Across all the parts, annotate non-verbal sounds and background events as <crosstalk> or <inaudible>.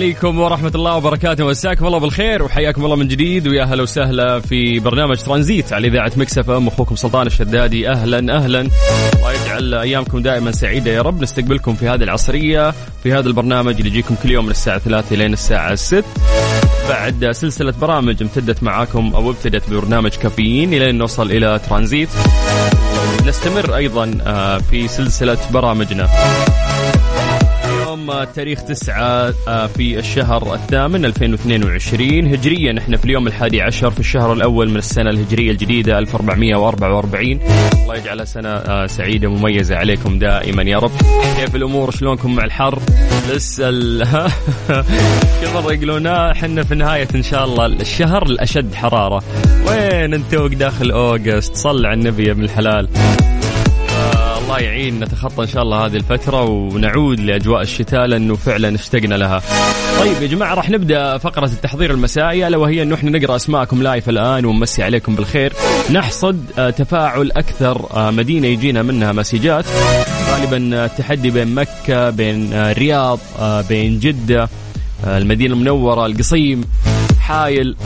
عليكم ورحمة الله وبركاته. مساكم الله بالخير وحياكم الله من جديد. ويا هلا وسهلا في برنامج ترانزيت على إذاعة مكسف أم. أخوكم سلطان الشدادي. أهلا أهلا. الله يجعل أيامكم دائما سعيدة. يا رب نستقبلكم في هذه العصرية في هذا البرنامج اللي يجيكم كل يوم من الساعة 3 لين الساعة 6 بعد سلسلة برامج امتدت معاكم أو ابتدت ببرنامج كافيين أن نوصل إلى ترانزيت. نستمر أيضا آه، في سلسلة برامجنا. اليوم تاريخ تسعة آه، في الشهر الثامن 2022 هجريا إحنا في اليوم الحادي عشر في الشهر الأول من السنة الهجرية الجديدة 1444 الله يجعلها سنة آه، سعيدة مميزة عليكم دائما يا رب. كيف الأمور؟ شلونكم مع الحر؟ لسه ال... <laughs> يقولون آه، إحنا في نهاية إن شاء الله الشهر الأشد حرارة. وين أنت داخل أوغست؟ صل على النبي يا ابن الحلال. الله يعين نتخطى إن شاء الله هذه الفترة ونعود لأجواء الشتاء لأنه فعلا اشتقنا لها. طيب يا جماعة راح نبدأ فقرة التحضير المسائي ألا وهي انه إحنا نقرأ أسماءكم لايف الآن ونمسي عليكم بالخير. نحصد آه، تفاعل أكثر آه، مدينة يجينا منها مسجات غالبا آه، التحدي بين مكة بين الرياض بين جدة المدينة المنورة القصيم حايل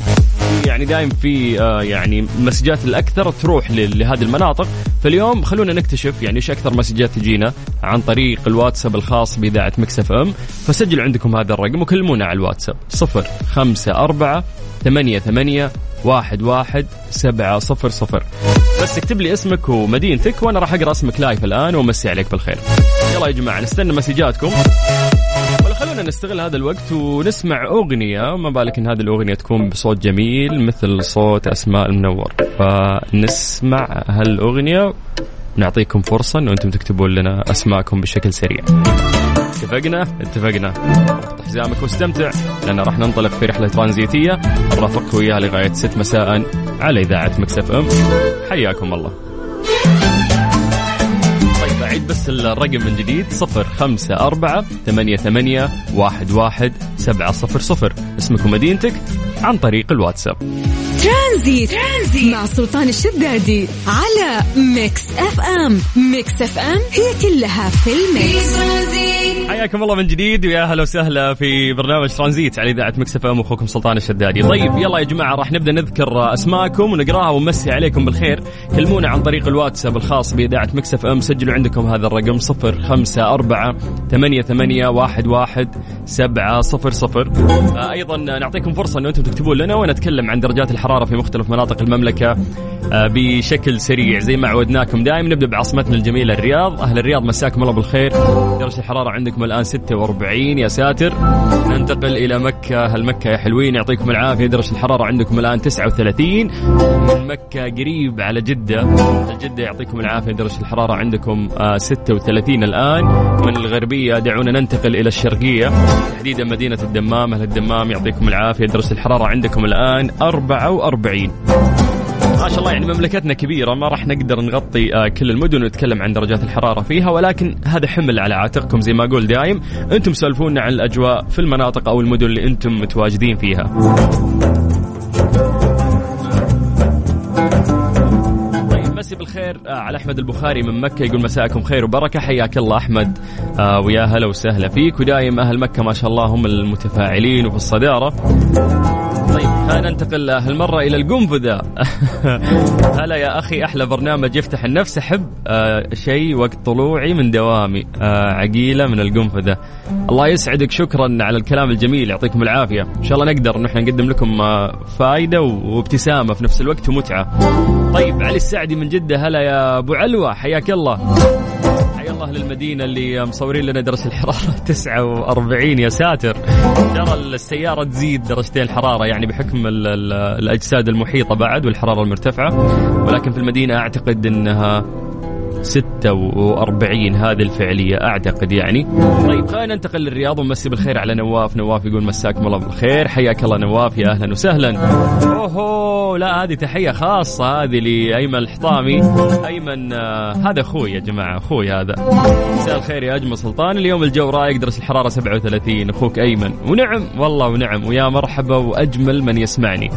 يعني دايم في آه، يعني مسجات الأكثر تروح لهذه المناطق. فاليوم خلونا نكتشف يعني إيش أكثر مسجات تجينا عن طريق الواتساب الخاص بإذاعة Mix FM. فسجلوا عندكم هذا الرقم وكلمونا على الواتساب. صفر خمسة أربعة ثمانية ثمانية واحد واحد سبعة صفر صفر. بس اكتب لي اسمك ومدينتك وأنا راح أقرأ اسمك live الآن وأمسي عليك بالخير. يلا يا جماعة نستنى مسجاتكم. خلونا نستغل هذا الوقت ونسمع أغنية. ما بالك إن هذه الأغنية تكون بصوت جميل مثل صوت أسماء المنور. فنسمع هالأغنية نعطيكم فرصة أنه أنتم تكتبون لنا أسماءكم بشكل سريع. اتفقنا؟ اتفقنا. حزامك واستمتع لأن راح ننطلق في رحلة ترانزيتية. نرافقك وياها لغاية 6 مساء على إذاعة مكسف أم. حياكم الله. أعيد بس الرقم من جديد صفر خمسة أربعة ثمانية ثمانية واحد واحد سبعة صفر صفر. اسمك ومدينتك عن طريق الواتساب. ترانزيت, ترانزيت مع سلطان الشدادي على Mix FM. Mix FM هي كلها في ال mix. حياكم الله من جديد ويا أهلا وسهلا في برنامج ترانزيت على إذاعة Mix FM أخوكم سلطان الشدادي. طيب يلا يا جماعة راح نبدأ نذكر أسماءكم ونقراها ونمسي عليكم بالخير. كلمونا عن طريق الواتساب الخاص بإذاعة Mix FM سجلوا عندكم هذا الرقم 054 88 11 700 آه، أيضا نعطيكم فرصة إنه أنتم تكتبون لنا ونتكلم عن درجات الحرارة في مختلف مناطق المملكة آه، بشكل سريع زي ما عودناكم. دائما نبدأ بعاصمتنا الجميلة الرياض. أهل الرياض مساكم الله بالخير. درجة الحرارة عندكم الآن 46 يا ساتر. ننتقل إلى مكة. هل مكة يا حلوين؟ يعطيكم العافية. درجة الحرارة عندكم الآن 39 من مكة قريب على جدة. جده يعطيكم العافية. درجة الحرارة عندكم آه، 36 الآن. من الغربية دعونا ننتقل إلى الشرقية. تحديدا مدينة الدمام. أهل الدمام يعطيكم العافية. درجة الحرارة عندكم الآن 44 شاء الله يعني مملكتنا كبيرة ما راح نقدر نغطي آه، كل المدن ونتكلم عن درجات الحرارة فيها ولكن هذا حمل على عاتقكم زي ما أقول دايم. أنتم سولفونا عن الأجواء في المناطق أو المدن اللي أنتم متواجدين فيها. طيب مسي بالخير. الخير آه، على أحمد البخاري من مكة يقول مساءكم خير وبركة حياك الله أحمد. آه، ويا هلا وسهلا فيك ودايم أهل مكة ما شاء الله هم المتفاعلين وفي الصدارة. طيب خلينا ننتقل هالمرة إلى القنفذة. <laughs> هلا يا أخي أحلى برنامج يفتح النفس آه شيء وقت طلوعي من دوامي آه عقيلة من القنفذة. الله يسعدك شكرا على الكلام الجميل يعطيكم العافية. إن شاء الله نقدر نحن نقدم لكم آه فائدة وابتسامة في نفس الوقت ومتعة. طيب علي السعدي من جدة هلا يا أبو علوة حياك الله. حيا الله للمدينة اللي مصورين لنا درجة الحرارة <laughs> 49 يا ساتر. ترى السيارة تزيد درجتين الحرارة يعني بحكم ال ال الأجساد المحيطة بعد والحرارة المرتفعة. ولكن في المدينة أعتقد أنها 46 هذه الفعلية أعتقد يعني. طيب خلينا ننتقل للرياض ونمسي بالخير على نواف. نواف يقول مساكم الله بالخير. حياك الله نواف. يا أهلا وسهلا. أوهو لا هذه تحية خاصة هذه لأيمن الحطامي. أيمن آه هذا أخوي يا جماعة أخوي هذا. مساء الخير يا أجمل سلطان. اليوم الجو رايق درجة الحرارة 37 أخوك أيمن. ونعم والله ونعم. ويا مرحبا وأجمل من يسمعني.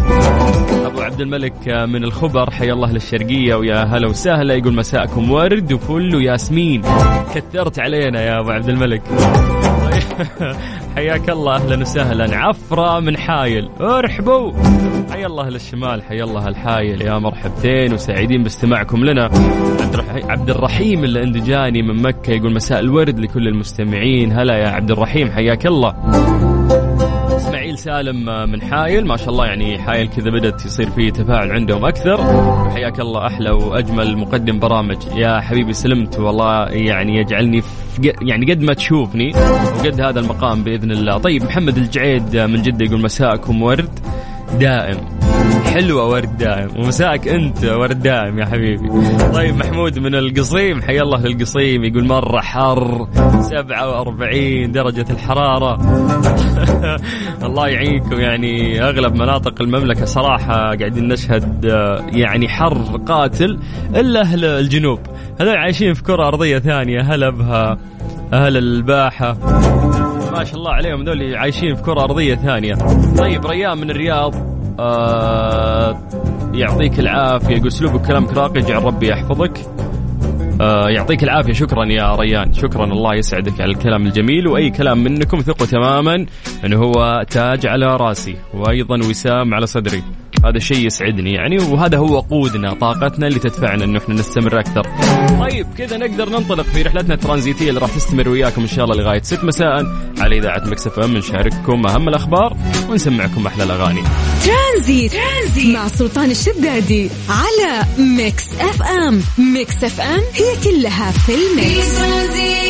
أبو عبد الملك من الخبر. حيا الله للشرقية. ويا هلا وسهلا. يقول مساءكم. ورد وفل وياسمين كثرت علينا يا أبو عبد الملك. <laughs> حياك الله أهلا وسهلا. عفرة من حايل. ارحبوا. حيا الله للشمال حيا الله الحايل. يا مرحبتين وسعيدين باستماعكم لنا. عبد الرحيم اللي اندجاني من مكة يقول مساء الورد لكل المستمعين. هلا يا عبد الرحيم حياك الله. اسماعيل سالم من حايل. ما شاء الله يعني حايل كذا بدأت يصير فيه تفاعل عندهم أكثر. حياك الله أحلى وأجمل مقدم برامج. يا حبيبي سلمت. والله يعني يجعلني في يعني قد ما تشوفني وقد هذا المقام بإذن الله. طيب محمد الجعيد من جدة يقول مساءكم ورد دائم. حلوة ورد دائم ومساك أنت ورد دائم يا حبيبي. طيب محمود من القصيم حيا الله للقصيم يقول مرة حر 47 درجة الحرارة. <laughs> الله يعينكم يعني أغلب مناطق المملكة صراحة قاعدين نشهد يعني حر قاتل إلا أهل الجنوب. هذول عايشين في كرة أرضية ثانية هلا بها أهل الباحة. ما شاء الله عليهم ذول عايشين في كرة أرضية ثانية. طيب ريان من الرياض. آه يعطيك العافية. يقول اسلوبك كلامك راقي يجعل ربي يحفظك. آه يعطيك العافية. شكرا يا ريان. شكرا. الله يسعدك على الكلام الجميل. وأي كلام منكم ثقوا تماما أنه هو تاج على راسي. وأيضا وسام على صدري. هذا شيء يسعدني يعني وهذا هو وقودنا طاقتنا اللي تدفعنا انه إحنا نستمر أكثر. طيب كذا نقدر ننطلق في رحلتنا الترانزيتية اللي راح تستمر وياكم إن شاء الله لغاية 6 مساء على إذاعة Mix FM نشارككم أهم الأخبار ونسمعكم أحلى الأغاني. ترانزيت, ترانزيت مع سلطان الشدادي على Mix FM، Mix FM هي كلها في ال mix.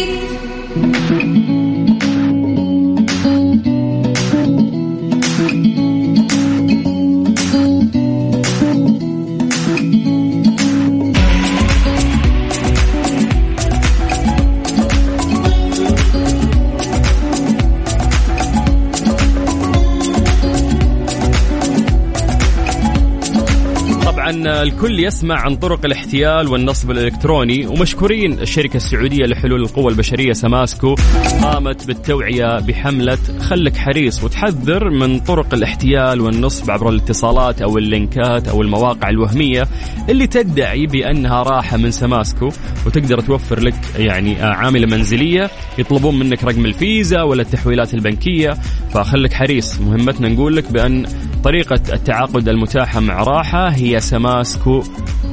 الكل يسمع عن طرق الاحتيال والنصب الإلكتروني ومشكورين الشركة السعودية لحلول القوى البشرية سماسكو قامت بالتوعية بحملة خلك حريص وتحذر من طرق الاحتيال والنصب عبر الاتصالات أو اللينكات أو المواقع الوهمية اللي تدعي بأنها راحة من سماسكو وتقدر توفر لك يعني عاملة منزلية يطلبون منك رقم الفيزا ولا التحويلات البنكية. فخلك حريص مهمتنا نقول لك بأن طريقة التعاقد المتاحة مع راحة هي سماسكو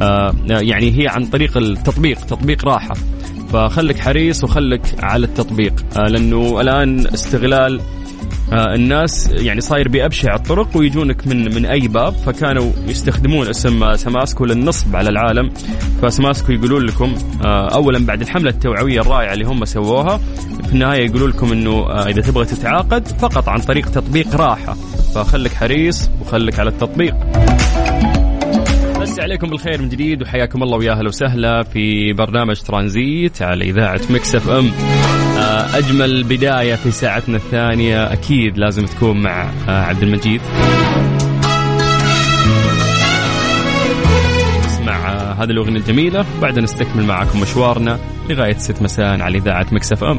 آه يعني هي عن طريق التطبيق تطبيق راحة. فخلك حريص وخلك على التطبيق. آه لأنه الآن استغلال آه الناس يعني صاير بأبشع الطرق ويجونك من من أي باب. فكانوا يستخدمون اسم سماسكو للنصب على العالم. فسماسكو يقولون لكم أولا بعد الحملة التوعوية الرائعة اللي هم سووها في النهاية يقولون لكم أنه إذا تبغى تتعاقد فقط عن طريق تطبيق راحة. فخلك حريص وخلك على التطبيق. نمسي عليكم بالخير من جديد وحياكم الله ويا أهلا وسهلا في برنامج ترانزيت على إذاعة Mix FM. أجمل بداية في ساعتنا الثانية أكيد لازم تكون مع عبد المجيد. نسمع هذه الأغنية الجميلة وبعدها نستكمل معكم مشوارنا لغاية 6 مساء على إذاعة Mix FM.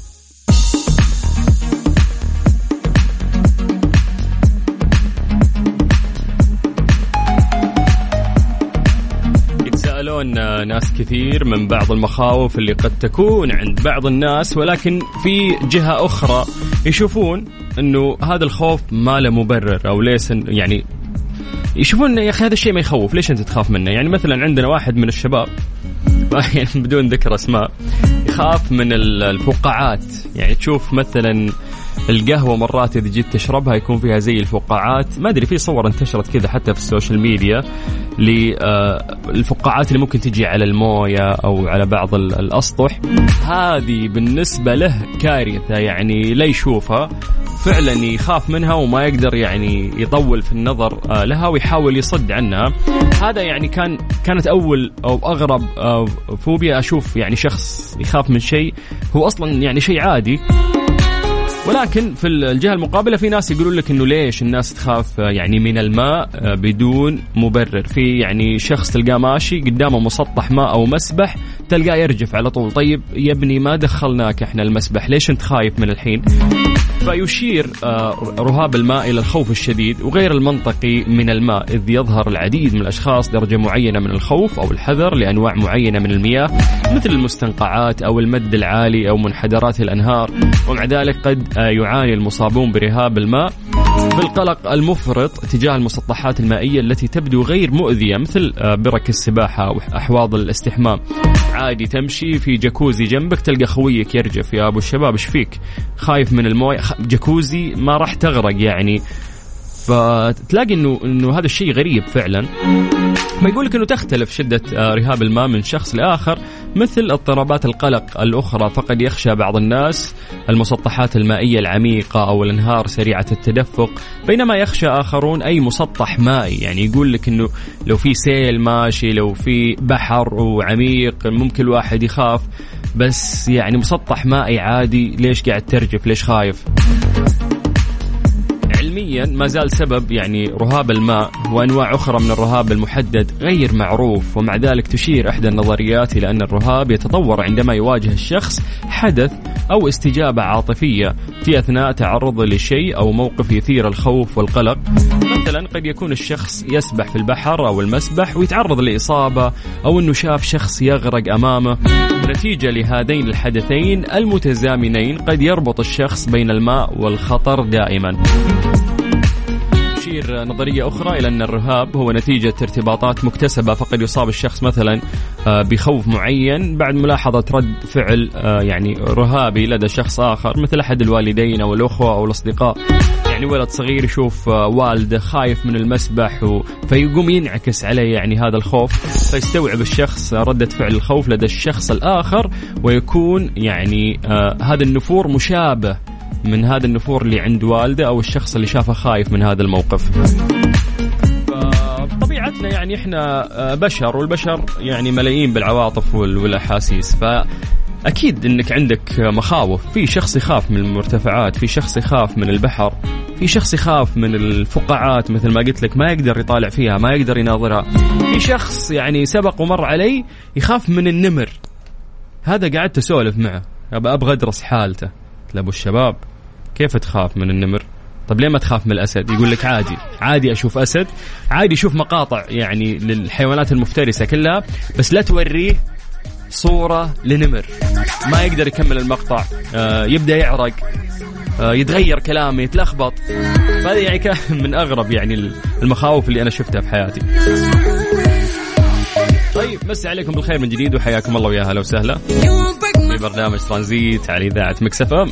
يتساءلون ناس كثير من بعض المخاوف اللي قد تكون عند بعض الناس ولكن في جهة أخرى يشوفون أنه هذا الخوف ما له مبرر أو ليس يعني يشوفون يا أخي هذا الشيء ما يخوف ليش أنت تخاف منه؟ يعني مثلا عندنا واحد من الشباب يعني <laughs> بدون ذكر أسماء يخاف من الفقاعات يعني تشوف مثلا القهوة مرات إذا جيت تشربها يكون فيها زي الفقاعات. ما أدري في صور انتشرت كذا حتى في ال social media للفقاعات اللي ممكن تجي على الموية أو على بعض الأسطح. هذه بالنسبة له كارثة يعني لا يشوفها. فعلا يخاف منها وما يقدر يعني يطول في النظر آه، لها ويحاول يصد عنها. هذا يعني كان كانت أول أو أغرب آه، فوبيا أشوف يعني شخص يخاف من شيء. هو أصلا يعني شيء عادي. ولكن في الجهة المقابلة في ناس يقولون لك إنه ليش الناس تخاف آه، يعني من الماء بدون مبرر. في يعني شخص تلقاه ماشي قدامه مسطح ماء أو مسبح تلقاه يرجف على طول. طيب يا ابني ما دخلناك إحنا المسبح ليش أنت خايف من الحين؟ فيشير آه، رهاب الماء إلى الخوف الشديد وغير المنطقي من الماء إذ يظهر العديد من الأشخاص درجة معينة من الخوف أو الحذر لأنواع معينة من المياه مثل المستنقعات أو المد العالي أو منحدرات الأنهار. ومع ذلك قد آه، يعاني المصابون برهاب الماء بالقلق المفرط تجاه المسطحات المائية التي تبدو غير مؤذية مثل آه، برك السباحة أو أحواض الاستحمام. عادي تمشي في جاكوزي جنبك تلقى خويك يرجف. يا أبو الشباب إيش فيك؟ خايف من الموية؟ جاكوزي ما راح تغرق يعني. فتلاقي انه إنه هذا الشيء غريب فعلا. ما يقول لك إنه تختلف شدة آه، رهاب الماء من شخص لآخر مثل اضطرابات القلق الأخرى. فقد يخشى بعض الناس المسطحات المائية العميقة أو الأنهار سريعة التدفق. بينما يخشى آخرون أي مسطح مائي. يعني يقول لك إنه لو في سيل ماشي لو في بحر وعميق ممكن الواحد يخاف. بس يعني مسطح مائي عادي ليش قاعد ترجف؟ ليش خايف؟ علميا ما زال سبب يعني رهاب الماء وأنواع أخرى من الرهاب المحدد غير معروف ومع ذلك تشير إحدى النظريات إلى أن الرهاب يتطور عندما يواجه الشخص حدث أو استجابة عاطفية في أثناء تعرضه لشيء أو موقف يثير الخوف والقلق. مثلا قد يكون الشخص يسبح في البحر أو المسبح ويتعرض لإصابة أو أنه شاف شخص يغرق أمامه. نتيجة لهذين الحدثين المتزامنين قد يربط الشخص بين الماء والخطر دائما. نظرية أخرى إلى أن الرهاب هو نتيجة ارتباطات مكتسبة فقد يصاب الشخص مثلا آه، بخوف معين بعد ملاحظة رد فعل آه، يعني رهابي لدى شخص آخر مثل أحد الوالدين أو الأخوة أو الأصدقاء. يعني ولد صغير يشوف آه، والده خايف من المسبح و... فيقوم ينعكس عليه يعني هذا الخوف. فيستوعب الشخص ردة فعل الخوف لدى الشخص الآخر ويكون يعني هذا النفور مشابه من هذا النفور اللي عند والده أو الشخص اللي شافه خايف من هذا الموقف. طبيعتنا يعني إحنا آه، بشر والبشر يعني ملايين بالعواطف والأحاسيس. ف أكيد إنك عندك مخاوف. في شخص يخاف من المرتفعات في شخص يخاف من البحر في شخص يخاف من الفقاعات مثل ما قلت لك ما يقدر يطالع فيها ما يقدر يناظرها. في شخص يعني سبق ومر علي يخاف من النمر. هذا قعدت أسولف معه. أبغى أدرس حالته. أبو الشباب كيف تخاف من النمر؟ طب ليه ما تخاف من الأسد؟ يقول لك عادي عادي أشوف أسد عادي أشوف مقاطع يعني للحيوانات المفترسة كلها بس لا توريه صورة لنمر. ما يقدر يكمل المقطع آه يبدأ يعرق آه يتغير كلامه يتلخبط. هذه يعني كان <laughs> من أغرب يعني المخاوف اللي أنا شفتها في حياتي. طيب مسي عليكم بالخير من جديد وحياكم الله ويا هلا وسهلا. في برنامج ترانزيت على إذاعة مكس أم.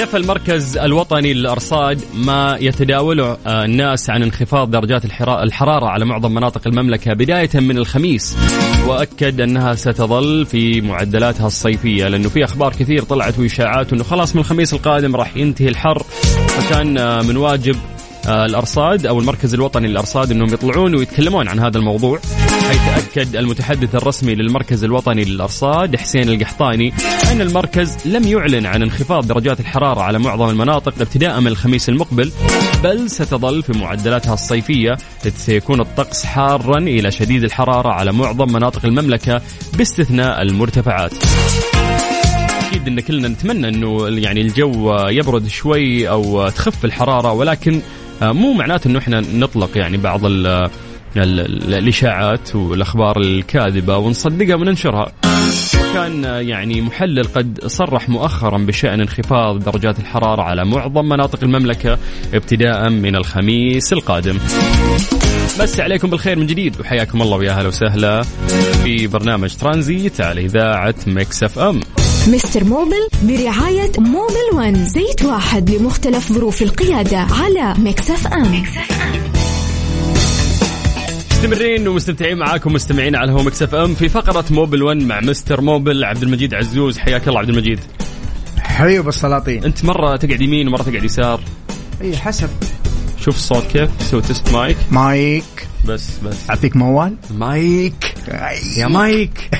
نفى المركز الوطني للأرصاد ما يتداوله آه، الناس عن انخفاض درجات الحرا- الحرارة على معظم مناطق المملكة بداية من الخميس. وأكد أنها ستظل في معدلاتها الصيفية لأنه في أخبار كثير طلعت وإشاعات أنه خلاص من الخميس القادم راح ينتهي الحر فكان آه، من واجب الأرصاد أو المركز الوطني للأرصاد إنهم يطلعون ويتكلمون عن هذا الموضوع. حيث أكد المتحدث الرسمي للمركز الوطني للأرصاد حسين القحطاني أن المركز لم يعلن عن انخفاض درجات الحرارة على معظم المناطق ابتداء من الخميس المقبل بل ستظل في معدلاتها الصيفية اذ سيكون الطقس حارا إلى شديد الحرارة على معظم مناطق المملكة باستثناء المرتفعات. أكيد إن كلنا نتمنى إنه يعني الجو يبرد شوي أو تخف الحرارة ولكن آه، مو معناته إنه إحنا نطلق يعني بعض ال ال ال الإشاعات والأخبار الكاذبة ونصدقها وننشرها. كان آه، يعني محلل قد صرح مؤخرا بشأن انخفاض درجات الحرارة على معظم مناطق المملكة ابتداء من الخميس القادم. نمسي عليكم بالخير من جديد وحياكم الله ويا أهلا وسهلا في برنامج ترانزيت على إذاعة Mix FM. Mister Mobil برعاية Mobil One زيت واحد لمختلف ظروف القيادة على Mix FM. مستمرين ومستمتعين معاكم مستمعين على Mix FM في فقرة Mobil 1 مع Mister Mobil عبد المجيد عزوز. حياك الله عبد المجيد. حبيب بالسلاطين أنت مرة تقعد يمين ومرة تقعد يسار. إي حسب. شوف الصوت كيف سوي test mic. mic. بس بس. أعطيك موال. مايك. يا مايك.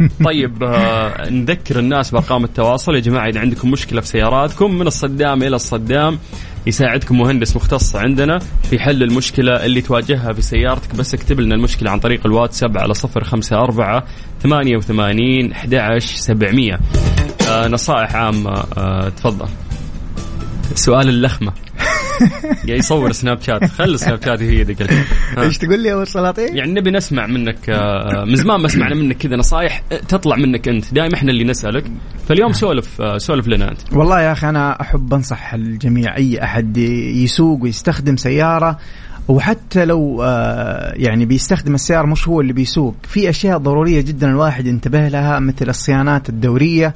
<laughs> طيب آه نذكر الناس بأرقام التواصل. يا جماعة إذا عندكم مشكلة في سياراتكم من الصدام إلى الصدام يساعدكم مهندس مختص عندنا في حل المشكلة اللي تواجهها في سيارتك. بس اكتب لنا المشكلة عن طريق الواتساب على صفر خمسة أربعة ثمانية وثمانين أحد عشر سبعمية. آه نصائح عامة. آه تفضل. سؤال اللخمة. <laughs> يا يصور سناب شات. خلي سناب شات هي ذيك. إيش تقول لي أبو السلاطين؟ يعني نبي نسمع منك آه، من زمان ما سمعنا منك كذا نصايح تطلع منك أنت. دائما إحنا اللي نسألك. فاليوم سولف آه، سولف لنا أنت. والله يا أخي أنا أحب أنصح الجميع أي أحد يسوق ويستخدم سيارة وحتى لو آه، يعني بيستخدم السيارة مش هو اللي بيسوق. في أشياء ضرورية جدا الواحد ينتبه لها مثل الصيانات الدورية.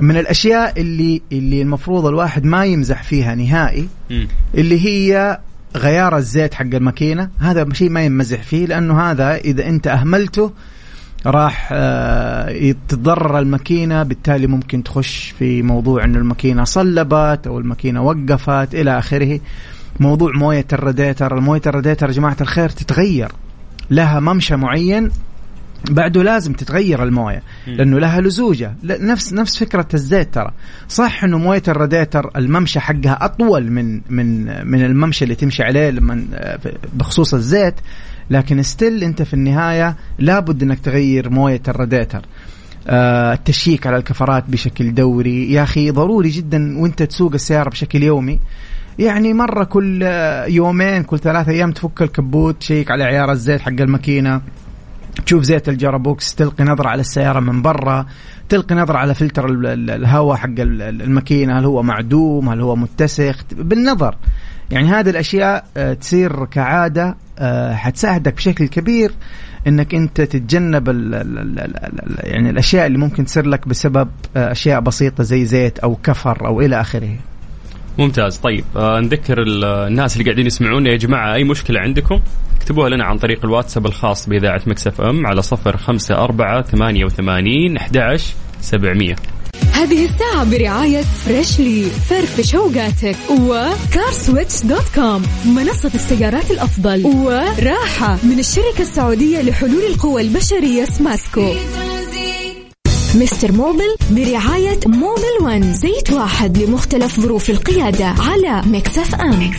من الأشياء اللي اللي المفروض الواحد ما يمزح فيها نهائي. اللي هي غيار الزيت حق الماكينة. هذا شيء ما يمزح فيه لأنه هذا إذا أنت أهملته راح آه، تتضرر الماكينة بالتالي ممكن تخش في موضوع أن الماكينة صلبت أو الماكينة وقفت إلى آخره. موضوع موية الراديتر. الموية الراديتر يا جماعة الخير تتغير. لها ممشى معين بعده لازم تتغير الموية لأنه لها لزوجة. نفس نفس فكرة الزيت ترى. صح إنه موية الراديتر الممشى حقها أطول من من من الممشى اللي تمشي عليه لما بخصوص الزيت لكن still أنت في النهاية لابد إنك تغير موية الراديتر. آه، ال check على الكفرات بشكل دوري. يا أخي ضروري جدا وأنت تسوق السيارة بشكل يومي. يعني مرة كل يومين كل ثلاثة أيام تفك الكبوت تشيك على عيار الزيت حق الماكينة. تشوف زيت ال gearbox تلقي نظرة على السيارة من برا تلقي نظرة على فلتر ال- ال- الهواء حق ال- ال- الماكينة هل هو معدوم هل هو متسخ بالنظر يعني هذه الأشياء آه، تصير كعادة آه، حتساعدك بشكل كبير إنك أنت تتجنب ال ال ال ال ال يعني الأشياء اللي ممكن تصير لك بسبب آه، أشياء بسيطة زي زيت أو كفر أو إلى آخره. ممتاز. طيب آه نذكر ال- الناس اللي قاعدين يسمعونا. يا جماعة أي مشكلة عندكم اكتبوها لنا عن طريق الواتساب الخاص بإذاعة Mix FM على صفر خمسة أربعة ثمانية وثمانين أحد سبعمية. هذه الساعة برعاية Freshly فرفش اوقاتك و CarSwitch dot com منصة السيارات الأفضل وراحة من الشركة السعودية لحلول القوى البشرية سماسكو. Mister Mobil برعاية Mobil One زيت واحد لمختلف ظروف القيادة على Mix FM.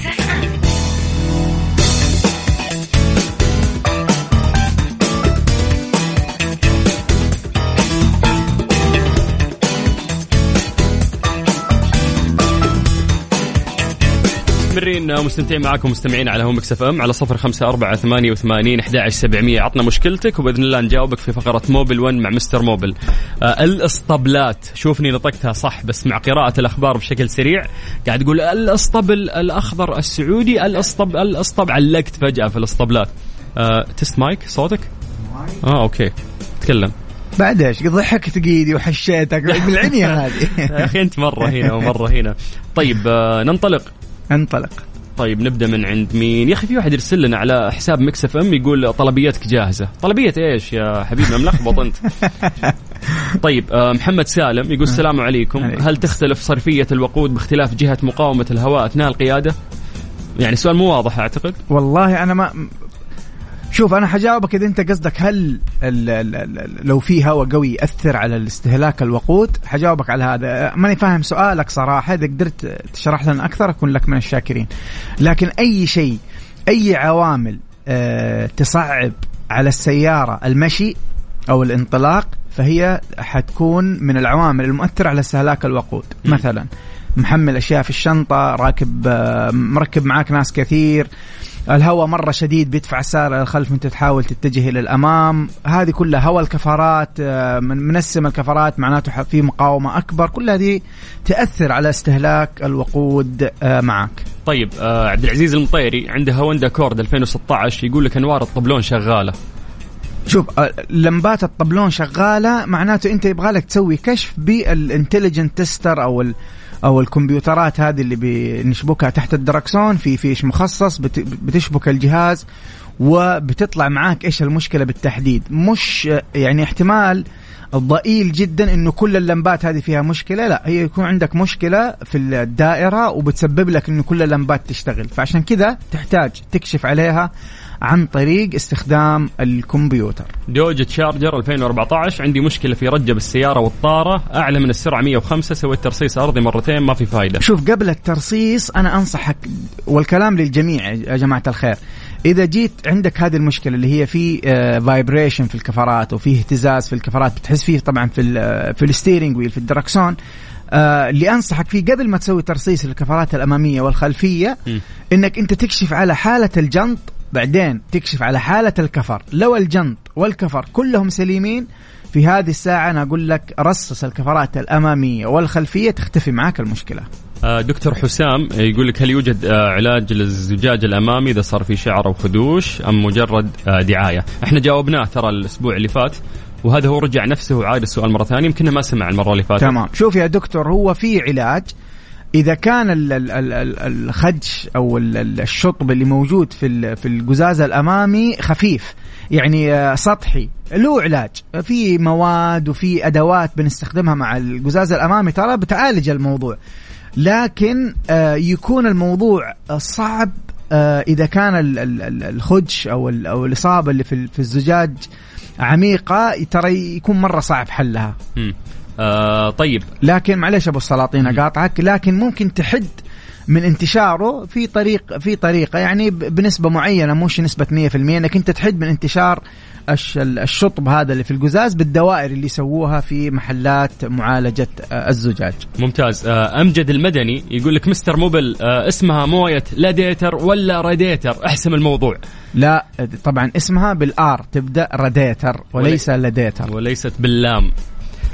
مستمرين مستمتعين معاكم مستمعين على Mix FM على صفر خمسة أربعة ثمانية وثمانين أحد سبعمية. عطنا مشكلتك وبإذن الله نجاوبك في فقرة Mobil 1 مع Mister Mobil آه الاسطبلات شوفني نطقتها صح بس مع قراءة الأخبار بشكل سريع. قاعد تقول الاسطبل الأخضر السعودي الاسطب الاسطب علقت فجأة في الاسطبلات. آه test mic صوتك؟ آه okay. تكلم. بعد إيش؟ ضحكت ايدي وحشيتك بالعنيه هذه. <laughs> يا أخي أنت مرة هنا ومرة هنا. طيب آه، ننطلق. انطلق. طيب نبدأ من عند مين؟ يا أخي في واحد يرسل لنا على حساب Mix FM يقول طلبياتك جاهزة. طلبية إيش يا حبيبنا ملخبط أنت. <laughs> طيب آه، محمد سالم يقول السلام عليكم. هل تختلف صرفية الوقود باختلاف جهة مقاومة الهواء أثناء القيادة؟ يعني سؤال مو واضح أعتقد. والله أنا ما شوف أنا حجاوبك إذا أنت قصدك هل ال ال ال لو في هواء قوي يأثر على استهلاك الوقود؟ حجاوبك على هذا. ماني فاهم سؤالك صراحة. إذا قدرت تشرح لنا أكثر أكون لك من الشاكرين. لكن أي شيء أي عوامل آه، تصعب على السيارة المشي أو الانطلاق فهي حتكون من العوامل المؤثرة على استهلاك الوقود. مثلا محمل أشياء في الشنطة راكب آه، مركب معاك ناس كثير الهواء مرة شديد بيدفع السياره للخلف وأنت تحاول تتجه إلى الأمام. هذه كلها هواء الكفرات آه، من منسم الكفرات معناته في مقاومة أكبر. كل هذه تأثر على استهلاك الوقود آه، معك. طيب آه عبد العزيز المطيري عنده هوندا Accord 2016 يقول لك أنوار الطبلون شغالة. شوف لمبات الطبلون شغالة معناته أنت يبغى لك تسوي كشف بال intelligent tester أو ال أو الكمبيوترات هذه اللي بنشبكها تحت الدركسون في فيش مخصص بت- بتشبك الجهاز وبتطلع معاك إيش المشكلة بالتحديد. مش يعني احتمال ضئيل جدا إنه كل اللمبات هذه فيها مشكلة لا هي يكون عندك مشكلة في الدائرة وبتسبب لك إنه كل اللمبات تشتغل. فعشان كذا تحتاج تكشف عليها عن طريق استخدام الكمبيوتر. دوجة شارجر 2014 عندي مشكلة في رجه بالسياره والطارة. أعلى من السرعة 105 سويت ترصيص أرضي مرتين ما في فايدة. شوف قبل الترصيص أنا أنصحك والكلام للجميع يا جماعة الخير إذا جيت عندك هذه المشكلة اللي هي في vibration في الكفرات وفي اهتزاز في الكفرات بتحس فيه طبعا في ال في ال steering wheel في الدركسون آه، اللي أنصحك فيه قبل ما تسوي ترصيص للكفرات الأمامية والخلفية. إنك أنت تكشف على حالة الجنط بعدين تكشف على حالة الكفر. لو الجنط والكفر كلهم سليمين في هذه الساعة أنا أقول لك رصص الكفرات الأمامية والخلفية تختفي معك المشكلة. آه، دكتور حسام يقول لك هل يوجد آه، علاج للزجاج الأمامي إذا صار في شعر أو خدوش أم مجرد آه، دعاية؟ إحنا جاوبناه ترى الأسبوع اللي فات وهذا هو رجع نفسه وعاد السؤال مرة ثانية يمكن ما سمع المرة اللي فاتت. تمام. شوف يا دكتور هو في علاج إذا كان ال- ال- ال- ال- الخدش أو ال- ال- الشطب اللي موجود في في القزاز الأمامي خفيف. يعني آه، سطحي له علاج. في مواد وفي أدوات بنستخدمها مع القزاز الأمامي. ترى بتعالج الموضوع. لكن آه، يكون الموضوع صعب آه، إذا كان ال- ال- ال- الخدش أو أو الإصابة اللي في ال- في الزجاج عميقة ترى يكون مرة صعب حلها. آه طيب. لكن معلش أبو السلاطين أقاطعك لكن ممكن تحد من انتشاره في طريق في طريقة. يعني بنسبة معينة مش نسبة 100% إنك أنت تحد من انتشار الش- الشطب هذا اللي في القزاز بالدوائر اللي يسووها في محلات معالجة آه، الزجاج. ممتاز. آه أمجد المدني يقول لك Mister Mobil آه اسمها مويه لاديتر ولا راديتر؟ احسم الموضوع. لا طبعا اسمها بالآر تبدأ راديتر وليس لديتر. وليست باللام.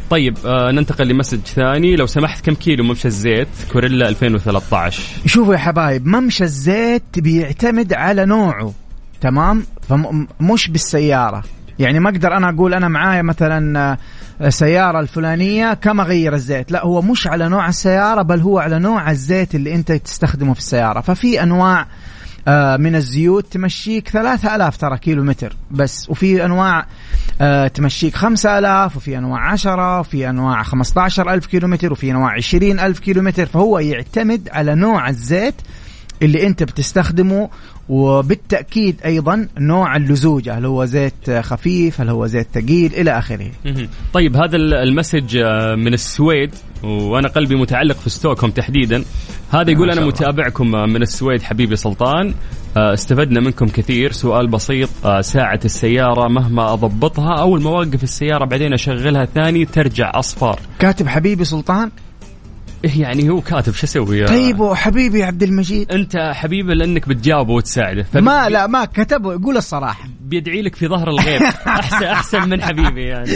طيب آه ننتقل ل message ثاني. لو سمحت كم كيلو ممشى الزيت؟ كورولا 2013 شوفوا يا حبايب ممشى الزيت بيعتمد على نوعه تمام؟ فمش بالسيارة. يعني ما أقدر أنا أقول أنا معايا مثلا آه، سيارة الفلانية كم اغير الزيت. لا هو مش على نوع السيارة بل هو على نوع الزيت اللي أنت تستخدمه في السيارة. ففي أنواع آه، من الزيوت تمشيك 3000 ترى كيلو متر. بس وفي أنواع آه، تمشيك 5000 وفي أنواع 10 وفي أنواع 15000 كيلو متر وفي أنواع 20000 كيلو متر. فهو يعتمد على نوع الزيت اللي أنت بتستخدمه وبالتأكيد أيضا نوع اللزوجه هل هو زيت خفيف هل هو زيت ثقيل إلى آخره. طيب هذا ال- المسج آه، من السويد وأنا قلبي متعلق في ستوكهولم تحديدا. هذا يقول أنا. متابعكم آه، من السويد حبيبي سلطان. آه، استفدنا منكم كثير. سؤال بسيط ساعة السيارة مهما أضبطها أول ما أوقف السيارة بعدين أشغلها ثاني ترجع أصفار كاتب حبيبي سلطان يعني هو كاتب شو أسوي يا- طيب وحبيبي عبد المجيد. أنت حبيبي لأنك بتجاوبه وتساعده. ما لا ما كتبه يقول الصراحة. بيدعي لك في ظهر الغيب. <laughs> أحسن أحسن من حبيبي يعني.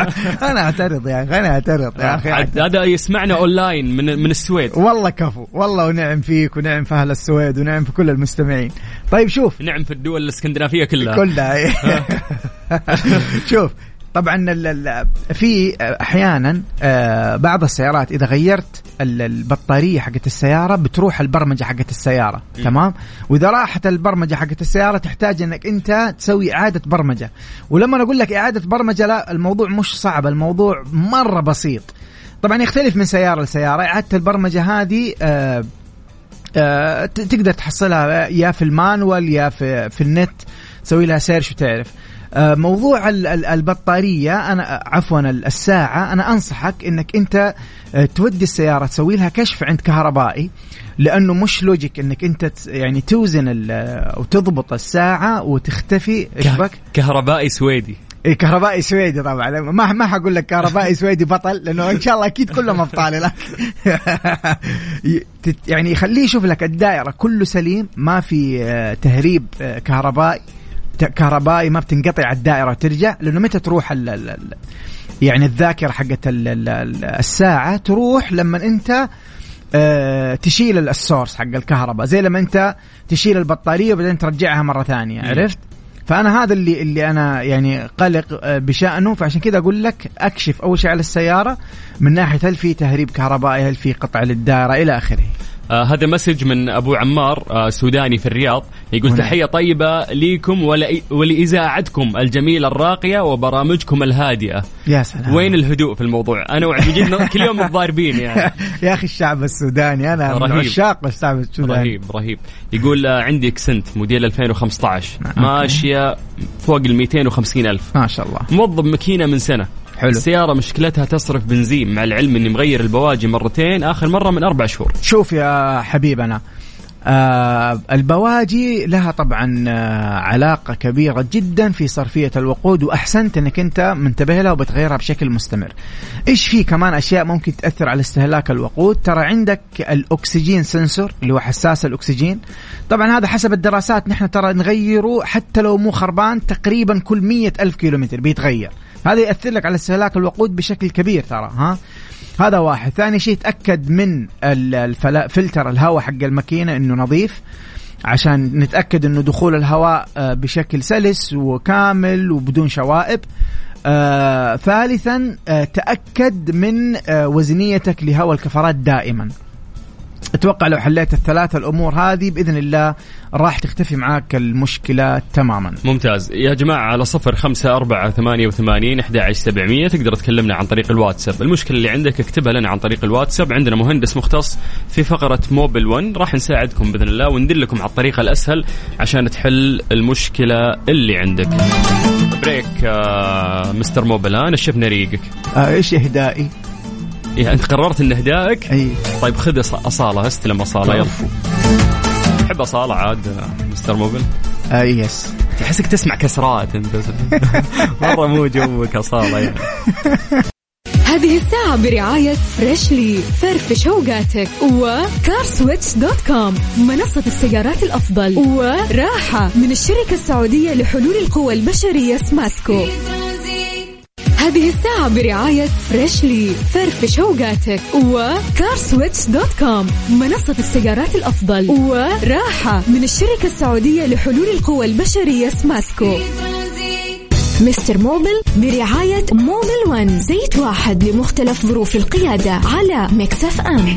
<laughs> أنا أعترض يا أخي أنا أعترض يا أخي. هذا يسمعنا أونلاين من من السويد. والله كفو والله ونعم فيك ونعم في أهل السويد ونعم في كل المستمعين. طيب شوف. نعم في الدول الإسكندنافية كلها. كلها <laughs> شوف طبعا ال- ال- في أحيانا آه، بعض السيارات إذا غيرت ال- البطارية حقت السيارة بتروح البرمجة حقت السيارة م. تمام؟ وإذا راحت البرمجة حقت السيارة تحتاج إنك أنت تسوي إعادة برمجة. ولما أقول لك إعادة برمجة لا الموضوع مش صعب الموضوع مرة بسيط. طبعا يختلف من سيارة لسيارة إعادة البرمجة هذه آه، آه، تقدر تحصلها يا في المانوال يا في في النت تسوي لها سيرش وتعرف. موضوع ال- ال- البطارية أنا عفوا ال- الساعة أنا أنصحك إنك أنت آه، تودي السيارة تسوي لها كشف عند كهربائي لأنه مش لوجيك إنك أنت يعني توزن ال- وتضبط الساعة وتختفي. إيش بك؟ كهربائي سويدي. كهربائي سويدي طبعا. ما ما حقول لك كهربائي سويدي بطل لأنه إن شاء الله أكيد كلهم أبطال. <laughs> لك <laughs> يعني يخليه يشوف لك الدائرة كله سليم ما في آه، تهريب آه، كهربائي. كهربائي ما بتنقطع الدائرة وترجع لأنه متى تروح ال ال ال يعني الذاكرة حقت ال ال ال الساعة تروح لما أنت آه، تشيل ال- السورس حق الكهرباء زي لما أنت تشيل البطارية وبعدين ترجعها مرة ثانية. عرفت فأنا هذا اللي اللي أنا يعني قلق آه، بشأنه فعشان كذا أقول لك أكشف أول شيء على السيارة من ناحية هل في تهريب كهربائي هل في قطع للدائرة إلى آخره آه هذا مسج من أبو عمار آه سوداني في الرياض يقول هنا. تحية طيبة ليكم ول- ولإذاعتكم الجميلة الراقية وبرامجكم الهادئة. يا سلام. وين الهدوء في الموضوع؟ أنا وعبد <laughs> كل يوم متضاربين يعني. يا أخي الشعب السوداني أنا من رهيب. عشاق الشعب السوداني. رهيب رهيب. يقول آه عندي Accent موديل 2015 okay. ماشية فوق ال 250 ألف. ما شاء الله. موضب ماكينة من سنة. حلو. السيارة مشكلتها تصرف بنزين مع العلم إني مغير البواجي مرتين آخر مرة من أربع شهور. شوف يا حبيبنا آه البواجي لها طبعا آه علاقة كبيرة جدا في صرفية الوقود وأحسنت أنك أنت منتبه لها وبتغيرها بشكل مستمر. إيش في كمان أشياء ممكن تأثر على استهلاك الوقود؟ ترى عندك الأكسجين سنسور اللي هو حساس الأكسجين. طبعا هذا حسب الدراسات نحن ترى نغيره حتى لو مو خربان تقريبا كل مية ألف كيلومتر بيتغير. هذا يأثر لك على استهلاك الوقود بشكل كبير ترى ها؟ هذا واحد. ثاني شيء تأكد من فلتر الهواء حق الماكينة إنه نظيف عشان نتأكد إنه دخول الهواء آه، بشكل سلس وكامل وبدون شوائب. آه ثالثا آه تأكد من آه وزنيتك لهواء الكفرات دائما. أتوقع لو حليت الثلاثة الأمور هذه بإذن الله راح تختفي معاك المشكلة تماما. ممتاز. يا جماعة على صفر خمسة أربعة ثمانية وثمانين أحد عشر سبعمية. تقدر تكلمنا عن طريق الواتساب. المشكلة اللي عندك اكتبها لنا عن طريق الواتساب. عندنا مهندس مختص في فقرة موبل 1 راح نساعدكم بإذن الله وندلكم على الطريقة الأسهل عشان تحل المشكلة اللي عندك. break آه Mister Mobil ها نشفنا ريقك آه إيش إهدائي؟ إيه أنت قررت إن أهدائك أي. طيب خذ أص- أصالة استلم أصالة يلا. تحب أصالة عاد Mister Mobil؟ آه yes. تحسك تسمع كسرات أنت. <laughs> مرة مو جوك أصالة يعني. <laughs> هذه الساعة برعاية Freshly فرفش أوقاتك. و CarSwitch dot com منصة السيارات الأفضل. وراحة من الشركة السعودية لحلول القوى البشرية سماسكو هذه الساعة برعاية Freshly فرفش اوقاتك و CarSwitch dot com منصة السيارات الأفضل وراحة من الشركة السعودية لحلول القوى البشرية سماسكو Mister Mobil برعاية Mobil One زيت واحد لمختلف ظروف القيادة على Mix FM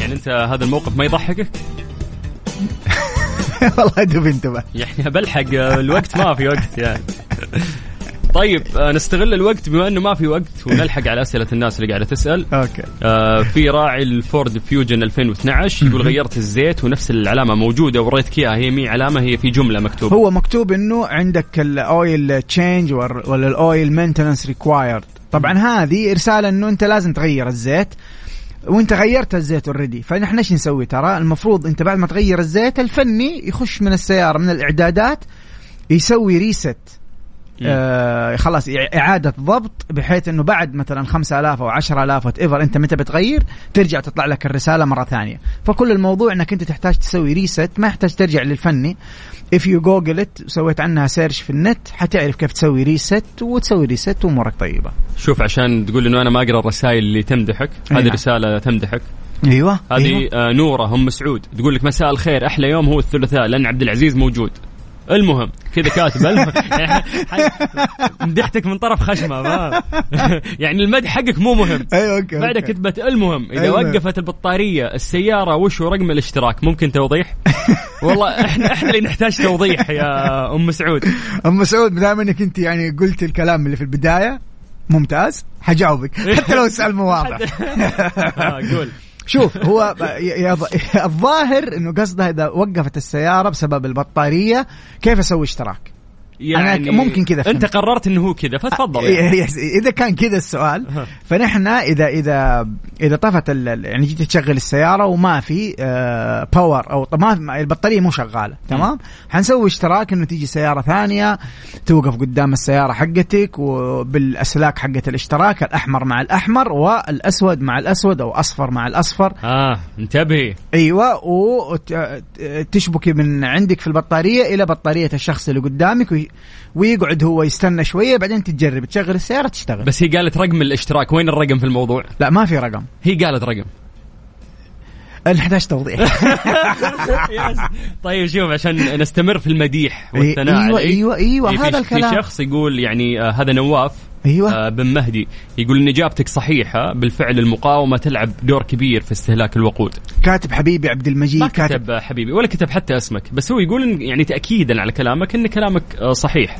يعني أنت هذا الموقف ما يضحكك؟ <laughs> والله دوب انتبه يعني بلحق الوقت ما في وقت يعني. طيب آه، نستغل الوقت بما إنه ما في وقت ونلحق على أسئلة الناس اللي قاعدة تسأل. okay. آه في راعي الفورد Fusion 2012 يقول غيرت الزيت ونفس العلامة موجودة وريتك اياها هي مي علامة هي في جملة مكتوبة. هو مكتوب إنه عندك ال oil change ولا ال oil maintenance required طبعا هذه رساله إنه أنت لازم تغير الزيت وانت غيرت الزيت already فنحن إيش نسوي ترى؟ المفروض انت بعد ما تغير الزيت الفني يخش من السيارة من الإعدادات يسوي reset آه خلاص إعادة ضبط بحيث إنه بعد مثلا 5000 أو 10000 whatever أنت متى بتغير ترجع تطلع لك الرسالة مرة ثانية. فكل الموضوع إنك أنت تحتاج تسوي reset ما يحتاج ترجع للفني. If you google it سويت عنها search في النت حتعرف كيف تسوي reset وتسوي reset وأمورك طيبة. شوف عشان تقول إنه أنا ما أقرأ الرسائل اللي تمدحك هذه نعم. رسالة تمدحك. أيوه هذه أيوة. آه نورة ام سعود تقول لك مساء الخير أحلى يوم هو الثلاثاء لأن عبد العزيز موجود. المهم كذا كاتب يعني مدحتك <laughs> من طرف خشمة ما. <laughs> يعني المدح حقك مو مهم. أيوه okay بعدها. كتبت المهم. إذا أيوة. وقفت البطارية السيارة وش رقم الاشتراك؟ ممكن توضيح؟ <laughs> والله إحنا إحنا اللي نحتاج توضيح يا أم سعود. أم سعود دام إنك أنت يعني قلت الكلام اللي في البداية ممتاز. حجاوبك حتى لو السؤال مو واضح. آه، قول. شوف <laughs> هو <laughs> الظاهر إنه قصده إذا وقفت السيارة بسبب البطارية كيف أسوي اشتراك؟ يعني ممكن كذا أنت. قررت إنه هو كذا فتفضل يعني. إذا كان كذا السؤال. فنحن إذا إذا إذا طفت يعني جيت تشغل السيارة وما في آه باور أو ما- البطارية مو شغالة تمام حنسوي اشتراك إنه تيجي سيارة ثانية توقف قدام السيارة حقتك وبالأسلاك حقت الاشتراك الأحمر مع الأحمر والأسود مع الأسود أو أصفر مع الأصفر آه انتبهي أيوه وتشبكي من عندك في البطارية إلى بطارية الشخص اللي قدامك وي- ويقعد هو يستنى شوية بعدين تجرب. تشغل السيارة تشتغل. بس هي قالت رقم الاشتراك. وين الرقم في الموضوع؟ لا ما في رقم. هي قالت رقم. نحتاج توضيح. <laughs> طيب شوف عشان نستمر في المديح إيه، والثناء إيوه. إيوه إيوه إيه، في- هذا الكلام في شخص يقول يعني آه هذا نواف إيوه. آه بن مهدي. يقول إن إجابتك صحيحة بالفعل المقاومة تلعب دور كبير في استهلاك الوقود. كاتب حبيبي عبد المجيد ما كاتب آه، حبيبي ولا كتب حتى اسمك بس هو يقول يعني تاكيدا على كلامك إن كلامك آه صحيح.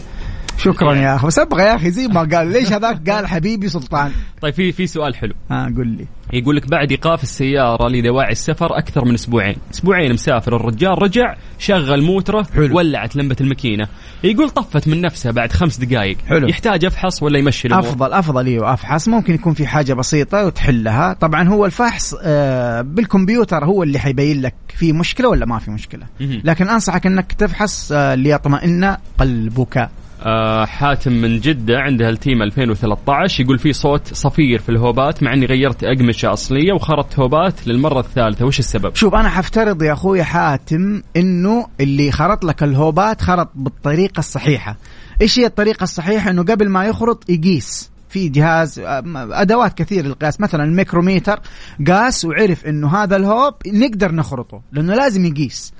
شكرا يا أخي. بس أبغى يا أخي زي ما قال. ليش هذاك قال حبيبي سلطان؟ طيب في في سؤال حلو. ها قول لي. يقول لك بعد إيقاف السيارة لدواعي السفر أكثر من أسبوعين، أسبوعين مسافر. الرجال رجع شغل موتره حلو. ولعت لمبة الماكينة، يقول طفت من نفسها بعد خمس دقائق، حلو. يحتاج أفحص ولا يمشي الأمور؟ أفضل أفضل إيوه أفحص. ممكن يكون في حاجة بسيطة وتحلها. طبعا هو الفحص آه بالكمبيوتر هو اللي حيبين لك في مشكلة ولا ما في مشكلة. لكن أنصحك إنك تفحص آه ليطمئن قلبك. آه حاتم من جدة عنده Altima 2013 يقول في صوت صفير في الهوبات مع إني غيرت أقمشة أصلية وخرطت هوبات للمرة الثالثة، وش السبب؟ شوف أنا حفترض يا أخوي حاتم إنه اللي خرط لك الهوبات خرط بالطريقة الصحيحة. إيش هي الطريقة الصحيحة؟ إنه قبل ما يخرط يقيس في جهاز آه، أدوات كثير للقياس. مثلا الميكروميتر قاس وعرف إنه هذا الهوب نقدر نخرطه لأنه لازم يقيس.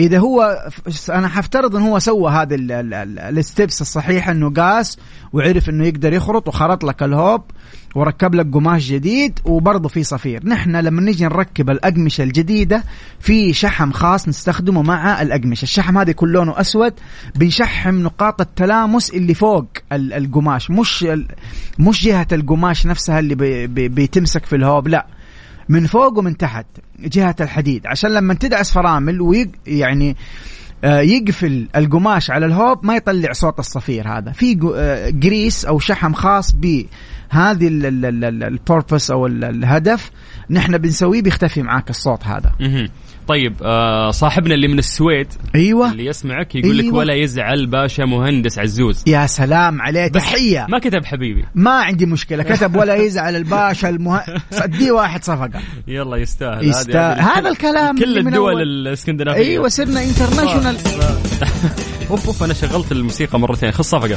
إذا هو أنا حفترض انه هو سوى ال- ال steps الصحيحه إنه قاس وعرف إنه يقدر يخرط وخرط لك الهوب وركب لك قماش جديد وبرضه في صفير. نحن لما نيجي نركب الأقمشة الجديدة في شحم خاص نستخدمه مع الأقمشة. الشحم هذا يكون لونه أسود بنشحم نقاط التلامس اللي فوق ال- القماش مش مش جهة القماش نفسها اللي بي بي بيتمسك في الهوب لا. من فوق ومن تحت جهة الحديد. عشان لما تدعس فرامل ويق يعني آه، يقفل القماش على الهوب ما يطلع صوت الصفير هذا. في آه، grease أو شحم خاص بهذه ال purpose أو ال- الهدف نحن بنسويه بيختفي معاك الصوت هذا. طيب آه صاحبنا اللي من السويد أيوه. اللي يسمعك يقول لك أيوة. ولا يزعل باشا مهندس عزوز. يا سلام عليه بس تحية. ما كتب حبيبي. ما عندي مشكلة كتب ولا يزعل الباشا المه... اديه واحد صفقة. يلا يستاهل. يستاهل. هذا الكلام كل الدول. الاسكندنافية. أيوه صرنا انترناشونال <laughs> أوف أوف أنا شغلت الموسيقى مرتين. خذ صفقة.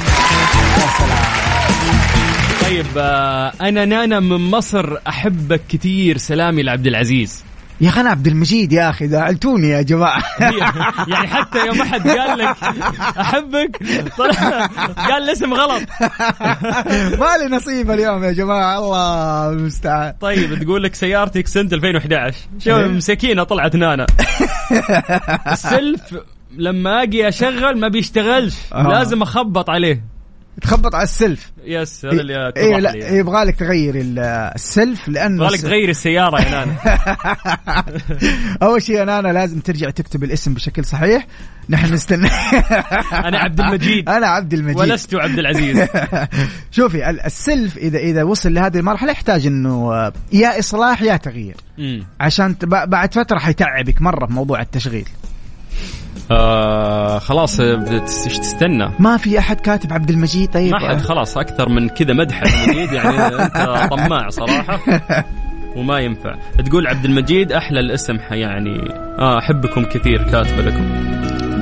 طيب آه أنا نانا من مصر أحبك كثير سلامي لعبد العزيز. يا أخي أنا عبد المجيد يا أخي زعلتوني يا جماعة. يعني حتى يوم أحد قال لك أحبك طلع قال الاسم غلط. <laughs> ما لي نصيب اليوم يا جماعة الله المستعان. طيب تقول لك سيارتك سنه 2011 شوف إيه. مسكينة طلعت نانا. <laughs> السلف لما أجي أشغل ما بيشتغلش. آه. لازم أخبط عليه. تخبط على السلف. يس هذا اللي إيه اتضح لا لي. يبغى لك تغير ال- السلف لأنه يبغالك الس- تغير السيارة يا نانا. <laughs> أول شيء أنا أنا لازم ترجع تكتب الاسم بشكل صحيح. نحن نستنى. <laughs> أنا عبد المجيد. أنا عبد المجيد. ولست عبد العزيز. <laughs> شوفي ال- السلف إذا إذا وصل لهذه المرحلة يحتاج إنه يا إصلاح يا تغيير. عشان بعد فترة حيتعبك مرة في موضوع التشغيل. آه خلاص بتس- إيش تستنى. ما في أحد كاتب عبد المجيد؟ طيب. ما حد خلاص أكثر من كذا مدح عبد المجيد يعني أنت طماع صراحة. <laughs> وما ينفع. تقول عبد المجيد أحلى الاسم يعني آه أحبكم كثير كاتبة لكم.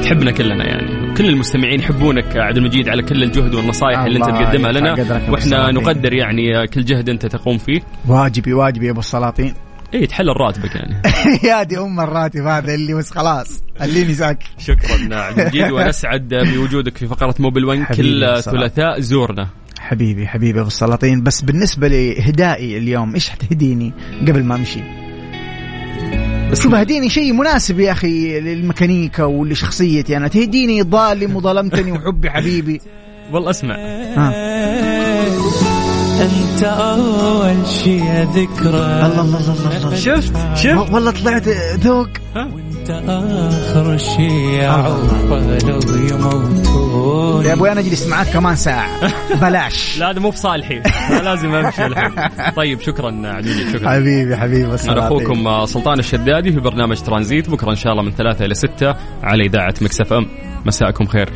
تحبنا كلنا يعني. كل المستمعين يحبونك عبد المجيد على كل الجهد والنصائح اللي أنت تقدمها لنا. وإحنا. نقدر يعني كل جهد أنت تقوم فيه. واجبي واجبي يا أبو السلاطين. اي تحلل راتبك يعني. <laughs> يا دي أم الراتب هذا اللي بس خلاص خليني ساكت. شكرا عبد المجيد <laughs> ونسعد بوجودك في فقرة موبل وين كل. ثلاثاء زورنا. حبيبي حبيبي أبو السلاطين. بس بالنسبة لهدائي اليوم إيش حتهديني قبل ما أمشي؟ شوف اهديني شيء مناسب يا أخي للميكانيكا ولشخصيتي أنا. تهديني ظالم وظلمتني وحبي حبيبي. والله اسمع. ها. انت أول شي ذكرى الله الله الله الله شفت شفت؟ والله طلعت ذوق. انت آخر شي اعوفه لو يموتون. يا أبوي أنا اجلس معاك كمان ساعة. بلاش. <laughs> لا هذا مو بصالحي. لازم أمشي الحين. <laughs> طيب شكرا المجيد شكرا. حبيبي حبيبي أنا السلاطين أخوكم سلطان الشدادي في برنامج ترانزيت. بكرة إن شاء الله من ثلاثة إلى ستة على إذاعة مكسف أم. مساءكم خير.